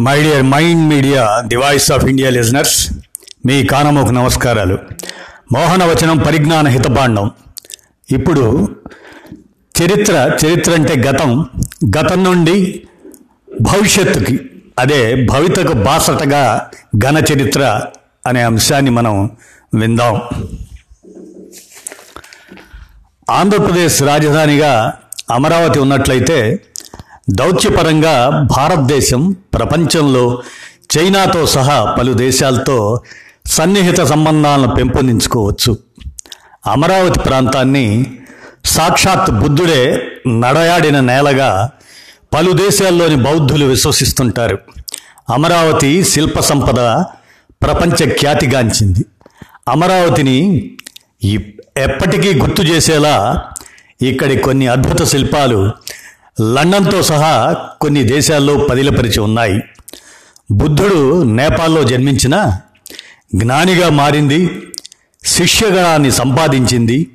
My dear mind media the voice of India listeners మీ కానమోకు నమస్కారాలు. మోహనవచనం పరిజ్ఞాన హితపాండం ఇప్పుడు చరిత్ర చరిత్ర అంటే గతం. గతం నుండి భవిష్యత్తుకి అదే భవితకు బాసటగా ఘన చరిత్ర అనే అంశాన్ని మనం విందాం. ఆంధ్రప్రదేశ్ రాజధానిగా అమరావతి ఉన్నట్లయితే దౌత్యపరంగా భారతదేశం ప్రపంచంలో చైనాతో సహా పలు దేశాలతో సన్నిహిత సంబంధాలను పెంపొందించుకోవచ్చు. అమరావతి ప్రాంతాన్ని సాక్షాత్ బుద్ధుడే నడయాడిన నేలగా పలు దేశాల్లోని బౌద్ధులు విశ్వసిస్తుంటారు. అమరావతి శిల్ప సంపద ప్రపంచ ఖ్యాతిగాంచింది. అమరావతిని ఎప్పటికీ గుర్తు చేసేలా ఇక్కడి కొన్ని అద్భుత శిల్పాలు లండన్తో సహా కొన్ని దేశాల్లో పదిలపరిచి ఉన్నాయి. బుద్ధుడు నేపాల్లో జన్మించిన జ్ఞానిగా మారింది శిష్యగణాన్ని సంపాదించింది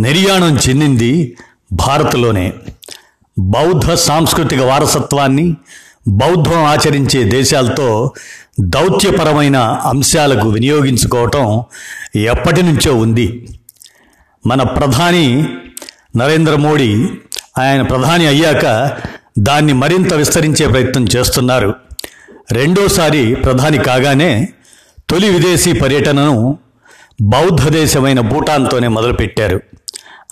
నిర్యాణం చెందింది భారత్లోనే. బౌద్ధ సాంస్కృతిక వారసత్వాన్ని బౌద్ధం ఆచరించే దేశాలతో దౌత్యపరమైన అంశాలకు వినియోగించుకోవటం ఎప్పటి నుంచో ఉంది. మన ప్రధాని నరేంద్ర మోడీ ఆయన ప్రధాని అయ్యాక దాన్ని మరింత విస్తరించే ప్రయత్నం చేస్తున్నారు. రెండోసారి ప్రధాని కాగానే తొలి విదేశీ పర్యటనను బౌద్ధ దేశమైన భూటాన్తోనే మొదలుపెట్టారు.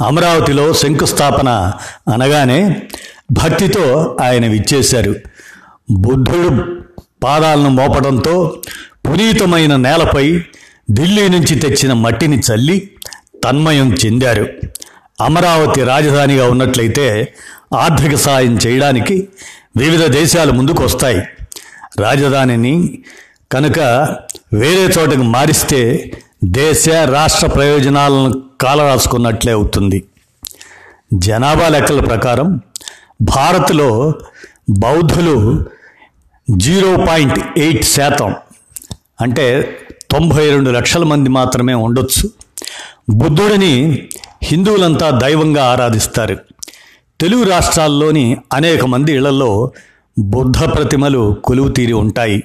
అమరావతిలో శంకుస్థాపన అనగానే భక్తితో ఆయన విచ్చేశారు. బుద్ధుడు పాదాలను మోపడంతో పునీతమైన నేలపై ఢిల్లీ నుంచి తెచ్చిన మట్టిని చల్లి తన్మయం చెందారు. అమరావతి రాజధానిగా ఉన్నట్లయితే ఆర్థిక సాయం చేయడానికి వివిధ దేశాలు ముందుకు వస్తాయి. రాజధానిని కనుక వేరే చోటకు మారిస్తే దేశ రాష్ట్ర ప్రయోజనాలను కాలరాసుకున్నట్లే అవుతుంది. జనాభా లెక్కల ప్రకారం భారత్లో బౌద్ధులు జీరో పాయింట్ ఎయిట్ శాతం అంటే తొంభై రెండు లక్షల మంది మాత్రమే ఉండొచ్చు. బుద్ధుడిని హిందువులంతా దైవంగా ఆరాధిస్తారు. తెలుగు రాష్ట్రాల్లోని అనేక మంది ఇళ్ళలో బుద్ధ ప్రతిమలు కొలువు తీరి ఉంటాయి.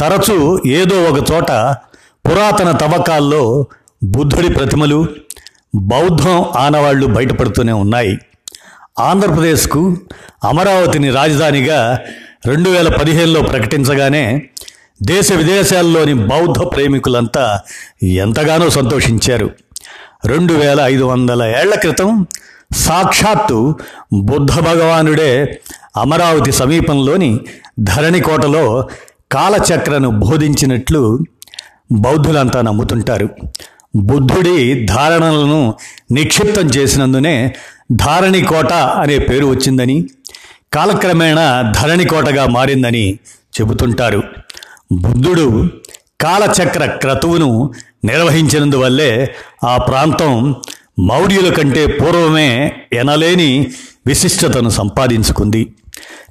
తరచూ ఏదో ఒక చోట పురాతన తవ్వకాల్లో బుద్ధుడి ప్రతిమలు బౌద్ధం ఆనవాళ్ళు బయటపడుతూనే ఉన్నాయి. ఆంధ్రప్రదేశ్కు అమరావతిని రాజధానిగా రెండు వేల పదిహేనులో ప్రకటించగానే దేశ విదేశాల్లోని బౌద్ధ ప్రేమికులంతా ఎంతగానో సంతోషించారు. రెండు వేల ఐదు వందల ఏళ్ళ క్రితం సాక్షాత్తు బుద్ధ భగవానుడే అమరావతి సమీపంలోని ధరణికోటలో కాలచక్రను బోధించినట్లు బౌద్ధులంతా నమ్ముతుంటారు. బుద్ధుడి ధారణలను నిక్షిప్తం చేసినందునే ధారణికోట అనే పేరు వచ్చిందని కాలక్రమేణా ధరణికోటగా మారిందని చెబుతుంటారు. బుద్ధుడు కాలచక్ర క్రతువును నిర్వహించినందువల్లే ఆ ప్రాంతం మౌర్యుల కంటే పూర్వమే ఎనలేని విశిష్టతను సంపాదించుకుంది.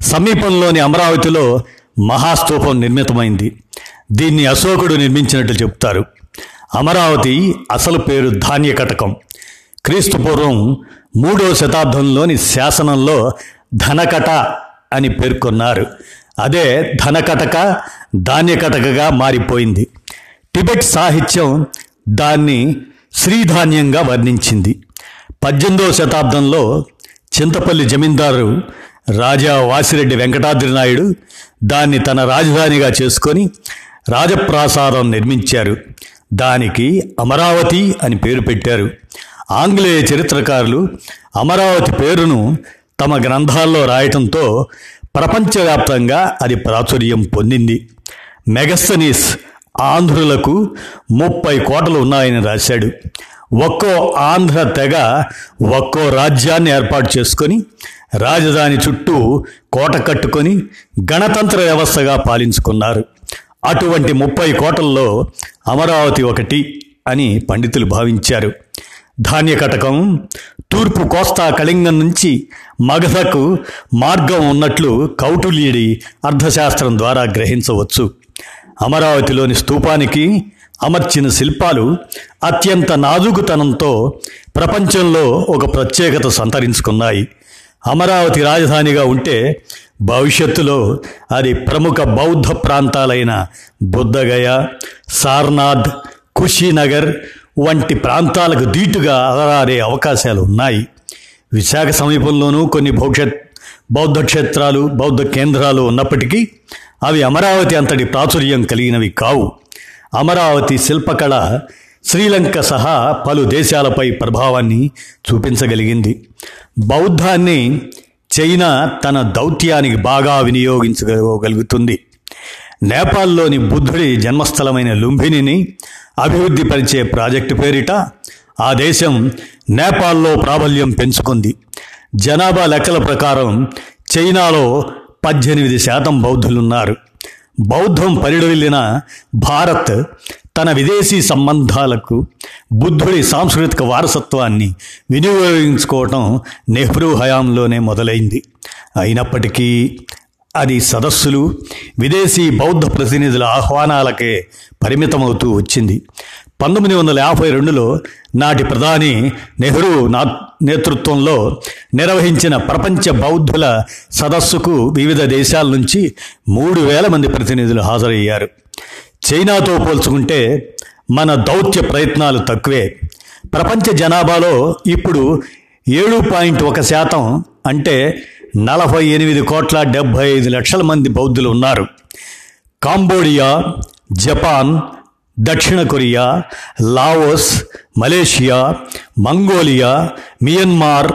సమీపంలోని అమరావతిలో మహాస్తూపం నిర్మితమైంది. దీన్ని అశోకుడు నిర్మించినట్లు చెప్తారు. అమరావతి అసలు పేరు ధాన్యకటకం క్రీస్తుపూర్వం మూడో శతాబ్దంలోని శాసనంలో ధనకట అని పేర్కొన్నారు. అదే ధనకటక ధాన్యకటకగా మారిపోయింది. టిబెట్ సాహిత్యం దాన్ని శ్రీధాన్యంగా వర్ణించింది. పద్దెనిమిదవ శతాబ్దంలో చింతపల్లి జమీందారు రాజా వాసిరెడ్డి వెంకటాద్రి నాయుడు దాన్ని తన రాజధానిగా చేసుకొని రాజప్రాసాదం నిర్మించారు. దానికి అమరావతి అని పేరు పెట్టారు. ఆంగ్లేయ చరిత్రకారులు అమరావతి పేరును తమ గ్రంథాల్లో రాయటంతో ప్రపంచవ్యాప్తంగా అది ప్రాచుర్యం పొందింది. మెగస్తనీస్ ఆంధ్రులకు ముప్పై కోటలు ఉన్నాయని రాశాడు. ఒక్కో ఆంధ్ర తెగ ఒక్కో రాజ్యాన్ని ఏర్పాటు చేసుకొని రాజధాని చుట్టూ కోట కట్టుకొని గణతంత్ర వ్యవస్థగా పాలించుకున్నారు. అటువంటి ముప్పై కోటల్లో అమరావతి ఒకటి అని పండితులు భావించారు. ధాన్య కటకం తూర్పు కోస్తా కళింగం నుంచి మగధకు మార్గం ఉన్నట్లు కౌటుల్యుడి అర్థశాస్త్రం ద్వారా గ్రహించవచ్చు. అమరావతిలోని స్తూపానికి అమర్చిన శిల్పాలు అత్యంత నాజుకుతనంతో ప్రపంచంలో ఒక ప్రత్యేకత సంతరించుకున్నాయి. అమరావతి రాజధానిగా ఉంటే భవిష్యత్తులో అది ప్రముఖ బౌద్ధ ప్రాంతాలైన బుద్ధగయ సార్నాథ్ కుషీనగర్ వంటి ప్రాంతాలకు ధీటుగా అలరారే అవకాశాలు ఉన్నాయి. విశాఖ సమీపంలోనూ కొన్ని బౌద్ధ బౌద్ధ క్షేత్రాలు బౌద్ధ కేంద్రాలు ఉన్నప్పటికీ అవి అమరావతి అంతటి ప్రాచుర్యం కలిగినవి కావు. అమరావతి శిల్పకళ శ్రీలంక సహా పలు దేశాలపై ప్రభావాన్ని చూపించగలిగింది. బౌద్ధాన్ని చైనా తన దౌత్యానికి బాగా వినియోగించగలుగుతుంది. నేపాల్లోని బుద్ధుడి జన్మస్థలమైన లుంబినిని అభివృద్ధిపరిచే ప్రాజెక్టు పేరిట ఆ దేశం నేపాల్లో ప్రాబల్యం పెంచుకుంది. జనాభా లెక్కల ప్రకారం చైనాలో పద్దెనిమిది శాతం బౌద్ధులున్నారు. బౌద్ధం పరిడవిల్లిన భారత్ తన విదేశీ సంబంధాలకు బుద్ధుడి సాంస్కృతిక వారసత్వాన్ని వినియోగించుకోవటం నెహ్రూ హయాంలోనే మొదలైంది. అయినప్పటికీ అది సదస్సులు విదేశీ బౌద్ధ ప్రతినిధుల ఆహ్వానాలకే పరిమితమవుతూ వచ్చింది. పంతొమ్మిది వందల యాభై రెండులో నాటి ప్రధాని నెహ్రూ నా నేతృత్వంలో నిర్వహించిన ప్రపంచ బౌద్ధుల సదస్సుకు వివిధ దేశాల నుంచి మూడు వేల మంది ప్రతినిధులు హాజరయ్యారు. చైనాతో పోల్చుకుంటే మన దౌత్య ప్రయత్నాలు తక్కువే. ప్రపంచ జనాభాలో ఇప్పుడు ఏడు పాయింట్ ఒక శాతం అంటే నలభై ఎనిమిది కోట్ల డెబ్భై ఐదు లక్షల మంది బౌద్ధులు ఉన్నారు. కాంబోడియా జపాన్ దక్షిణ Korea Laos Malaysia Mongolia Myanmar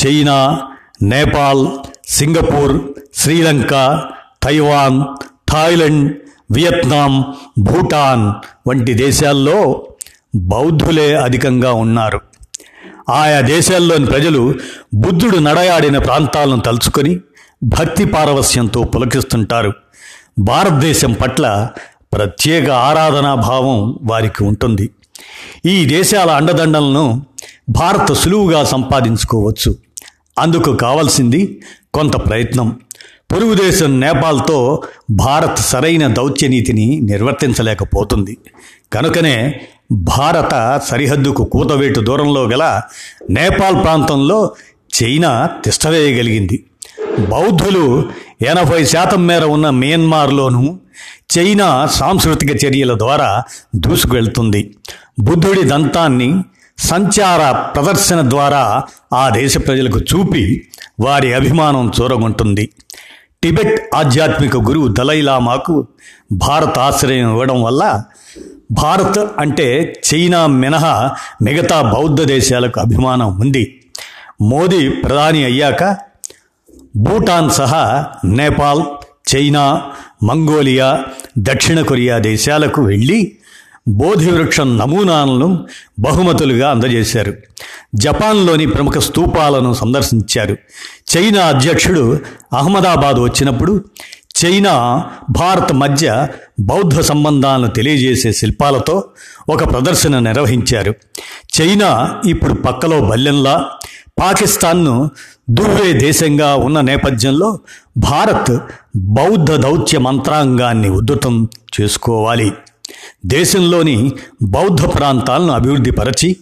China Nepal Singapore Sri Lanka Taiwan Thailand Vietnam Bhutan వంటి దేశాల్లో బౌద్ధులే అధికంగా ఉన్నారు. ఆయా దేశాల్లోని ప్రజలు బుద్ధుడు నడయాడిన ప్రాంతాలను తలుచుకొని భక్తి పారవస్యంతో పులకిస్తుంటారు. భారతదేశం పట్ల ప్రత్యేక ఆరాధనా భావం వారికి ఉంటుంది. ఈ దేశాల అండదండలను భారత్ సులువుగా సంపాదించుకోవచ్చు. అందుకు కావలసింది కొంత ప్రయత్నం. పొరుగు దేశం నేపాల్తో భారత్ సరైన దౌత్యనీతిని నిర్వర్తించలేకపోతుంది. కనుకనే భారత సరిహద్దుకు కూతవేటు దూరంలో గల నేపాల్ ప్రాంతంలో చైనా తిష్టవేయగలిగింది. బౌద్ధులు ఎనభై శాతం మేర ఉన్న మియన్మార్లోనూ చైనా సాంస్కృతిక చర్యల ద్వారా దూసుకువెళ్తుంది బుద్ధుడి దంతాన్ని సంచార ప్రదర్శన ద్వారా ఆ దేశ ప్రజలకు చూపి వారి అభిమానం చూరగొంటుంది. టిబెట్ ఆధ్యాత్మిక గురువు దలైలామాకు భారత ఆశ్రయం ఇవ్వడం వల్ల భారత్ అంటే చైనా మినహా మిగతా బౌద్ధ దేశాలకు అభిమానం ఉంది. మోదీ ప్రధాని అయ్యాక భూటాన్ సహా నేపాల్ చైనా మంగోలియా దక్షిణ కొరియా దేశాలకు వెళ్ళి బోధి వృక్షం నమూనాలను బహుమతులుగా అందజేశారు. జపాన్లోని ప్రముఖ స్తూపాలను సందర్శించారు. చైనా అధ్యక్షుడు అహ్మదాబాద్ వచ్చినప్పుడు చైనా భారత్ మధ్య బౌద్ధ సంబంధాలను తెలియజేసే శిల్పాలతో ఒక ప్రదర్శన నిర్వహించారు. చైనా ఇప్పుడు పక్కలో బల్లెంలా పాకిస్తాన్ను దువ్వే దేశంగా ఉన్న నేపథ్యంలో భారత్ బౌద్ధ దౌత్య మంత్రాంగాన్ని ఉద్ధృతం చేసుకోవాలి. దేశంలోని బౌద్ధ ప్రాంతాలను అభివృద్ధిపరచి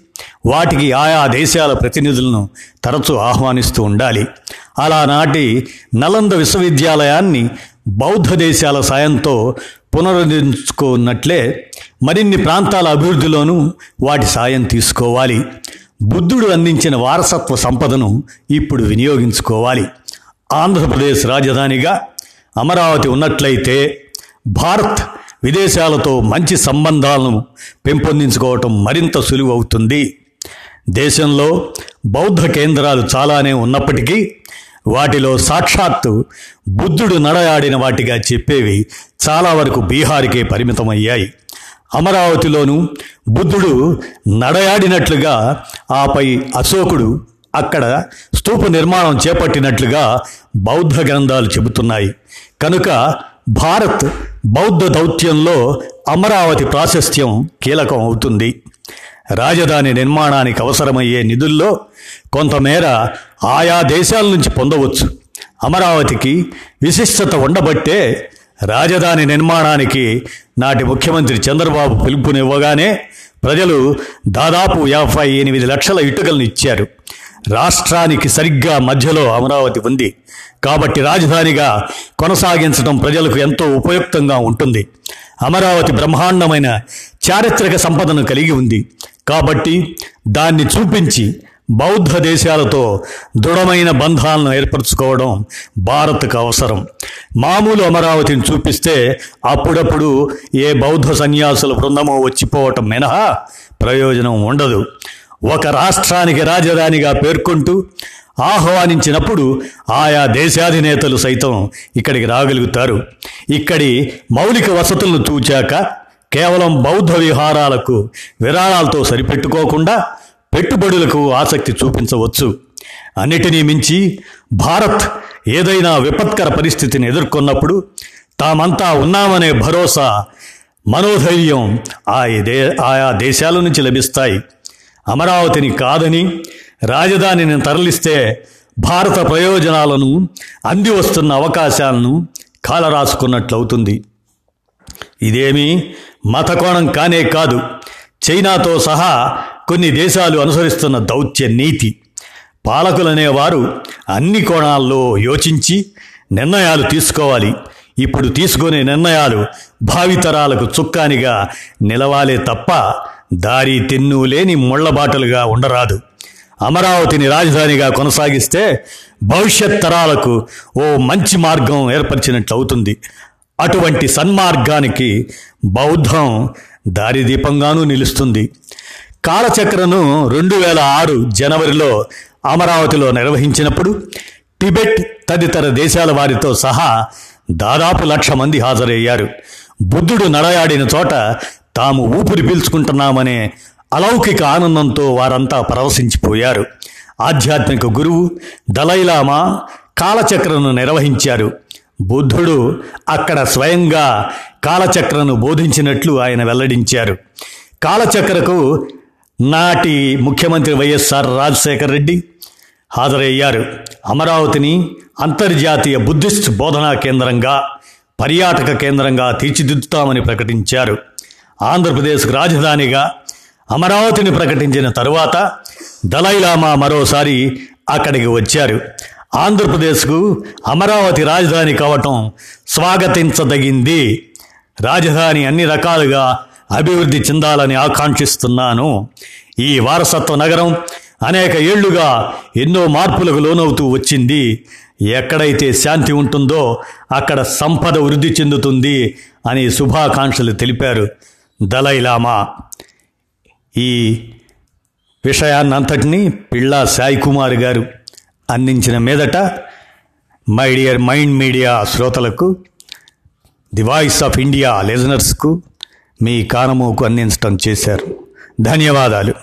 వాటికి ఆయా దేశాల ప్రతినిధులను తరచూ ఆహ్వానిస్తూ ఉండాలి. అలానాటి నలంద విశ్వవిద్యాలయాన్ని బౌద్ధ దేశాల సాయంతో పునరుద్ధరించుకున్నట్లే మరిన్ని ప్రాంతాల అభివృద్ధిలోనూ వాటి సాయం తీసుకోవాలి. బుద్ధుడు అందించిన వారసత్వ సంపదను ఇప్పుడు వినియోగించుకోవాలి. ఆంధ్రప్రదేశ్ రాజధానిగా అమరావతి ఉన్నట్లయితే భారత్ విదేశాలతో మంచి సంబంధాలను పెంపొందించుకోవటం మరింత సులువు అవుతుంది దేశంలో బౌద్ధ కేంద్రాలు చాలానే ఉన్నప్పటికీ వాటిలో సాక్షాత్తు బుద్ధుడు నడయాడిన వాటిగా చెప్పేవి చాలా వరకు బీహార్కే పరిమితమయ్యాయి. అమరావతిలోనూ బుద్ధుడు నడయాడినట్లుగా ఆపై అశోకుడు అక్కడ స్తూప నిర్మాణం చేపట్టినట్లుగా బౌద్ధ గ్రంథాలు చెబుతున్నాయి. కనుక భారత్ బౌద్ధ దౌత్యంలో అమరావతి ప్రాశస్త్యం కీలకం అవుతుంది. రాజధాని నిర్మాణానికి అవసరమయ్యే నిధుల్లో కొంతమేర ఆయా దేశాల నుంచి పొందవచ్చు. అమరావతికి విశిష్టత ఉండబట్టే రాజధాని నిర్మాణానికి నాటి ముఖ్యమంత్రి చంద్రబాబు పిలుపునివ్వగానే ప్రజలు దాదాపు యాభై ఎనిమిది లక్షల ఇటుకలను ఇచ్చారు. రాష్ట్రానికి సరిగ్గా మధ్యలో అమరావతి ఉంది. కాబట్టి రాజధానిగా కొనసాగించడం ప్రజలకు ఎంతో ఉపయుక్తంగా ఉంటుంది. అమరావతి బ్రహ్మాండమైన చారిత్రక సంపదను కలిగి ఉంది. కాబట్టి దాన్ని చూపించి బౌద్ధ దేశాలతో దృఢమైన బంధాలను ఏర్పరచుకోవడం భారత్కు అవసరం. మామూలు అమరావతిని చూపిస్తే అప్పుడప్పుడు ఏ బౌద్ధ సన్యాసుల బృందమో వచ్చిపోవటం మినహా ప్రయోజనం ఉండదు. ఒక రాష్ట్రానికి రాజధానిగా పేర్కొంటూ ఆహ్వానించినప్పుడు ఆయా దేశాధినేతలు సైతం ఇక్కడికి రాగలుగుతారు. ఇక్కడి మౌలిక వసతులను చూచాక కేవలం బౌద్ధ విహారాలకు విరాళాలతో సరిపెట్టుకోకుండా పెట్టుబడులకు ఆసక్తి చూపించవచ్చు. అన్నిటినీ మించి భారత్ ఏదైనా విపత్కర పరిస్థితిని ఎదుర్కొన్నప్పుడు తామంతా ఉన్నామనే భరోసా మనోధైర్యం ఆ దే ఆయా దేశాల నుంచి లభిస్తాయి. అమరావతిని కాదని రాజధానిని తరలిస్తే భారత ప్రయోజనాలను అంది వస్తున్న అవకాశాలను కాలరాసుకున్నట్లవుతుంది. ఇదేమీ మతకోణం కానే కాదు. చైనాతో సహా కొన్ని దేశాలు అనుసరిస్తున్న దౌత్య నీతి. పాలకులనేవారు అన్ని కోణాల్లో యోచించి నిర్ణయాలు తీసుకోవాలి. ఇప్పుడు తీసుకునే నిర్ణయాలు భావితరాలకు చుక్కానిగా నిలవాలే తప్ప దారి తెన్ను లేని ముళ్ళబాటలుగా ఉండరాదు. అమరావతిని రాజధానిగా కొనసాగిస్తే భవిష్యత్ తరాలకు ఓ మంచి మార్గం ఏర్పరిచినట్లు అవుతుంది. అటువంటి సన్మార్గానికి బౌద్ధం దారిదీపంగానూ నిలుస్తుంది. కాలచక్రను రెండు వేల ఆరు జనవరిలో అమరావతిలో నిర్వహించినప్పుడు టిబెట్ తదితర దేశాల వారితో సహా దాదాపు లక్ష మంది హాజరయ్యారు. బుద్ధుడు నడయాడిన చోట తాము ఊపిరి పీల్చుకుంటున్నామనే అలౌకిక ఆనందంతో వారంతా పరవశించిపోయారు. ఆధ్యాత్మిక గురువు దలైలామా కాలచక్రను నిర్వహించారు. బుద్ధుడు అక్కడ స్వయంగా కాలచక్రను బోధించినట్లు ఆయన వెల్లడించారు. కాలచక్రకు నాటి ముఖ్యమంత్రి వైఎస్ఆర్ రాజశేఖర్ రెడ్డి హాజరయ్యారు. అమరావతిని అంతర్జాతీయ బుద్ధిస్ట్ బోధనా కేంద్రంగా పర్యాటక కేంద్రంగా తీర్చిదిద్దుతామని ప్రకటించారు. ఆంధ్రప్రదేశ్కు రాజధానిగా అమరావతిని ప్రకటించిన తరువాత దలైలామా మరోసారి అక్కడికి వచ్చారు. ఆంధ్రప్రదేశ్కు అమరావతి రాజధాని కావటం స్వాగతించదగింది. రాజధాని అన్ని రకాలుగా అభివృద్ధి చెందాలని ఆకాంక్షిస్తున్నాను. ఈ వారసత్వ నగరం అనేక ఏళ్ళుగా ఎన్నో మార్పులకు లోనవుతూ వచ్చింది. ఎక్కడైతే శాంతి ఉంటుందో అక్కడ సంపద వృద్ధి చెందుతుంది అని శుభాకాంక్షలు తెలిపారు దలైలామా ఈ విషయాన్నంతటినీ పిళ్ళా సాయి కుమార్ గారు అందించిన మీదట మై డియర్ మైండ్ మీడియా శ్రోతలకు ది వాయిస్ ఆఫ్ ఇండియా లిజనర్స్కు మీ కానమోకు అందించటం చేశారు. ధన్యవాదాలు.